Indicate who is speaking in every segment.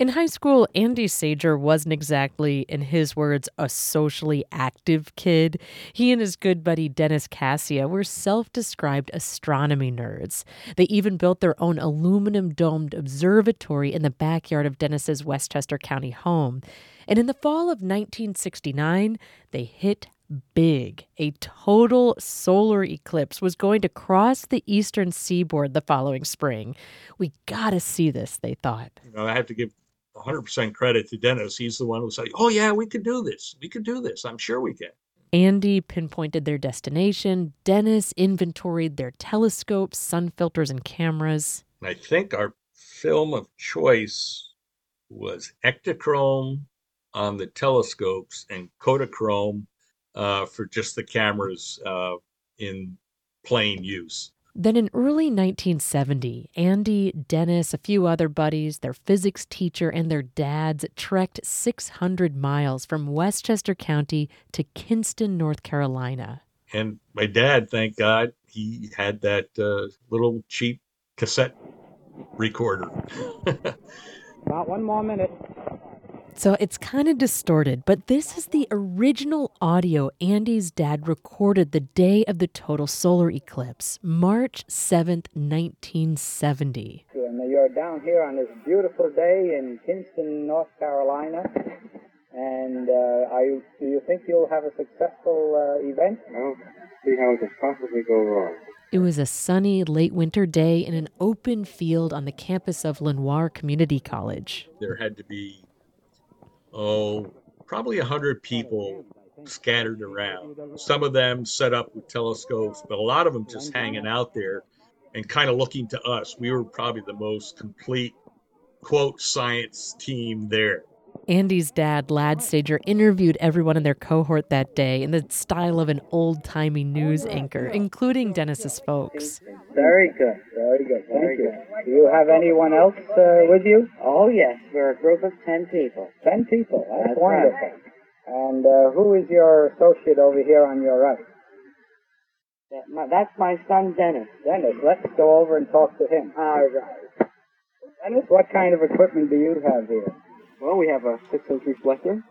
Speaker 1: In high school, Andy Sajor wasn't exactly, in his words, a socially active kid. He and his good buddy Dennis Cassia were self described astronomy nerds. They even built their own aluminum domed observatory in the backyard of Dennis's Westchester County home. And in the fall of 1969, they hit big. A total solar eclipse was going to cross the eastern seaboard the following spring. We gotta see this, they thought.
Speaker 2: You know, I have to give 100% credit to Dennis. He's the one who said, Oh, yeah, we could do this. We could do this. I'm sure we can.
Speaker 1: Andy pinpointed their destination. Dennis inventoried their telescopes, sun filters, and cameras.
Speaker 2: I think our film of choice was Ektachrome on the telescopes and Kodachrome uh, for just the cameras uh, in plain use.
Speaker 1: Then in early 1970, Andy, Dennis, a few other buddies, their physics teacher, and their dads trekked 600 miles from Westchester County to Kinston, North Carolina.
Speaker 2: And my dad, thank God, he had that uh, little cheap cassette recorder.
Speaker 3: About one more minute.
Speaker 1: So it's kind of distorted, but this is the original audio Andy's dad recorded the day of the total solar eclipse, March 7th, 1970.
Speaker 3: And you're down here on this beautiful day in Kinston, North Carolina. And uh, you, do you think you'll have a successful uh, event?
Speaker 4: Well, see how it could possibly go wrong.
Speaker 1: It was a sunny late winter day in an open field on the campus of Lenoir Community College.
Speaker 2: There had to be oh, probably a hundred people scattered around. Some of them set up with telescopes, but a lot of them just hanging out there and kind of looking to us. We were probably the most complete quote science team there.
Speaker 1: Andy's dad, Lad Sajor, interviewed everyone in their cohort that day in the style of an old timey news anchor, including Dennis's folks.
Speaker 3: Very good, very good, very good. Do you have anyone else uh, with you?
Speaker 5: Oh, yes, we're a group of 10 people.
Speaker 3: 10 people, that's,
Speaker 5: That's
Speaker 3: wonderful.
Speaker 5: right.
Speaker 3: And uh, who is your associate over here on your right?
Speaker 5: That, my, that's my son, Dennis.
Speaker 3: Dennis, let's go over and talk to him.
Speaker 5: All right.
Speaker 3: Dennis, what kind of equipment do you have here?
Speaker 4: Well, we have a six inch reflector,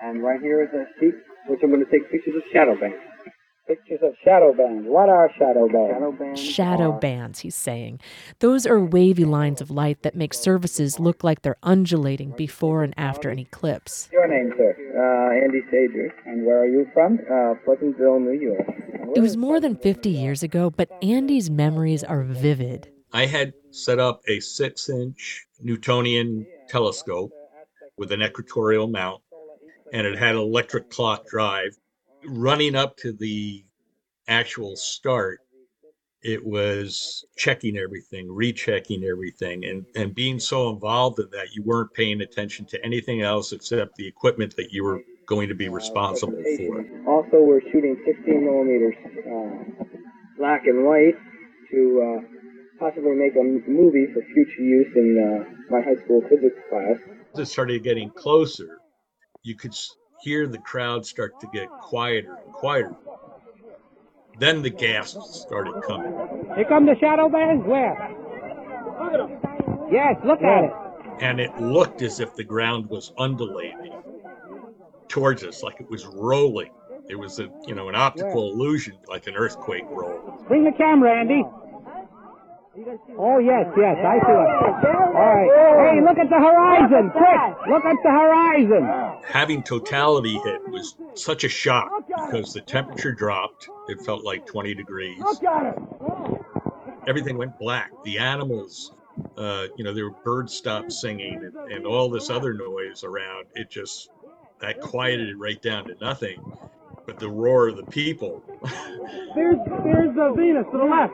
Speaker 4: and right here is a sheet which I'm going to take pictures of shadow bands.
Speaker 3: Pictures of shadow bands. What are shadow bands?
Speaker 4: Shadow bands.
Speaker 1: Shadow
Speaker 4: are-
Speaker 1: bands, he's saying. Those are wavy lines of light that make surfaces look like they're undulating before and after an eclipse.
Speaker 3: Your name, sir?
Speaker 4: Uh, Andy Sajor,
Speaker 3: And where are you from?
Speaker 4: uh, Pleasantville, New York.
Speaker 1: It was more than 50 years ago, but Andy's memories are vivid.
Speaker 2: I had set up a six inch Newtonian telescope with an equatorial mount, and it had an electric clock drive. Running up to the actual start, it was checking everything, rechecking everything, and, and being so involved in that you weren't paying attention to anything else except the equipment that you were going to be responsible for.
Speaker 4: Also, we're shooting 16 millimeters uh, black and white to uh, possibly make a movie for future use in uh, my high school physics class.
Speaker 2: As it started getting closer, you could hear the crowd start to get quieter and quieter. Then the gasps started coming.
Speaker 3: Here come the shadow bands. Where? Look at them. Yes, look at it.
Speaker 2: and it looked as if the ground was undulating towards us like it was rolling it was a you know an optical illusion like an earthquake roll
Speaker 3: Bring the camera, Andy. Oh, yes, yes, I see it. All right. Hey, look at the horizon. Quick, look at the horizon.
Speaker 2: having totality hit was such a shock because the temperature dropped it felt like 20 degrees everything went black the animals uh, you know there were birds stopped singing and, and all this other noise around it just that quieted it right down to nothing but the roar of the people
Speaker 3: There's, there's uh, Venus to the left.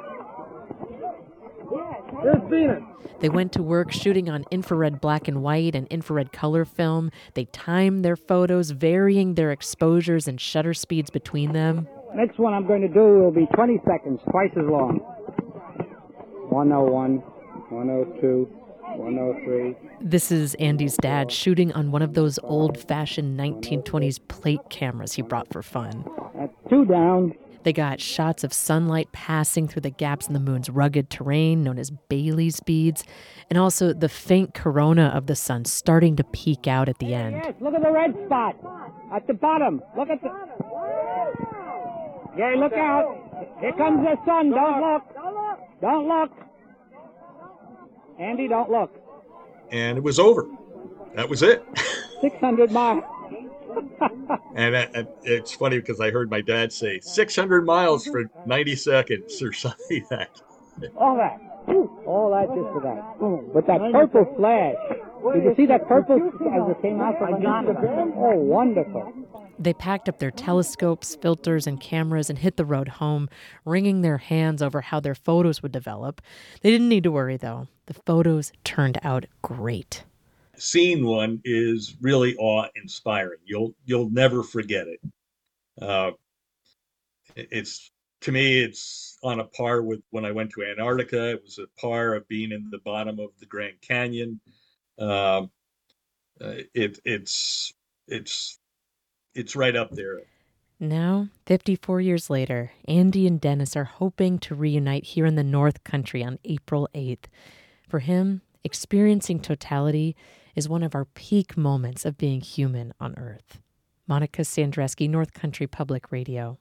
Speaker 1: They went to work shooting on infrared black and white and infrared color film. They timed their photos, varying their exposures and shutter speeds between them.
Speaker 3: Next one I'm going to do will be 20 seconds, twice as long. 101, 102, 103.
Speaker 1: This is Andy's dad shooting on one of those old fashioned 1920s plate cameras he brought for fun.
Speaker 3: That's two down.
Speaker 1: They got shots of sunlight passing through the gaps in the moon's rugged terrain, known as Baily's beads, and also the faint corona of the sun starting to peek out at the end.
Speaker 3: Yes, look at the red spot at the bottom. Look at the. Yeah, look out. Here comes the sun. Don't look. Don't look. Andy, don't look.
Speaker 2: And it was over. That was it.
Speaker 3: 600 miles.
Speaker 2: And, and it's funny because I heard my dad say 600 miles for 90 seconds or something like that.
Speaker 3: All that. All that just for that. But that purple flash. Did you see that purple as it came out from underneath the Oh, wonderful.
Speaker 1: They packed up their telescopes, filters, and cameras and hit the road home, wringing their hands over how their photos would develop. They didn't need to worry, though. The photos turned out great.
Speaker 2: Scene one is really awe-inspiring. You'll you'll never forget it. Uh, it's to me, it's on a par with when I went to Antarctica. It was a par of being in the bottom of the Grand Canyon. Um, uh, it, it's it's it's right up there.
Speaker 1: Now, 54 years later, Andy and Dennis are hoping to reunite here in the North Country on April 8th. For him, experiencing totality is one of our peak moments of being human on Earth. Monica Sandreczki, North Country Public Radio.